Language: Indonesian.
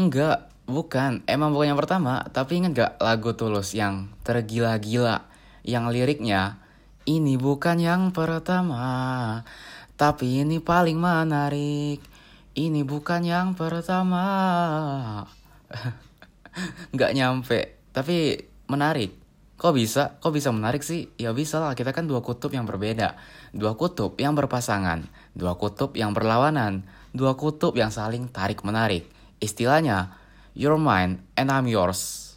Enggak, bukan. Emang bukan yang pertama, tapi inget gak lagu Tulus yang tergila-gila, yang liriknya ini bukan yang pertama, tapi ini paling menarik. Ini bukan yang pertama. Nggak nyampe, tapi menarik. Kok bisa? Kok bisa menarik sih? Ya bisa lah, kita kan dua kutub yang berbeda. Dua kutub yang berpasangan. Dua kutub yang berlawanan. Dua kutub yang saling tarik-menarik. Istilahnya, you're mine and I'm yours.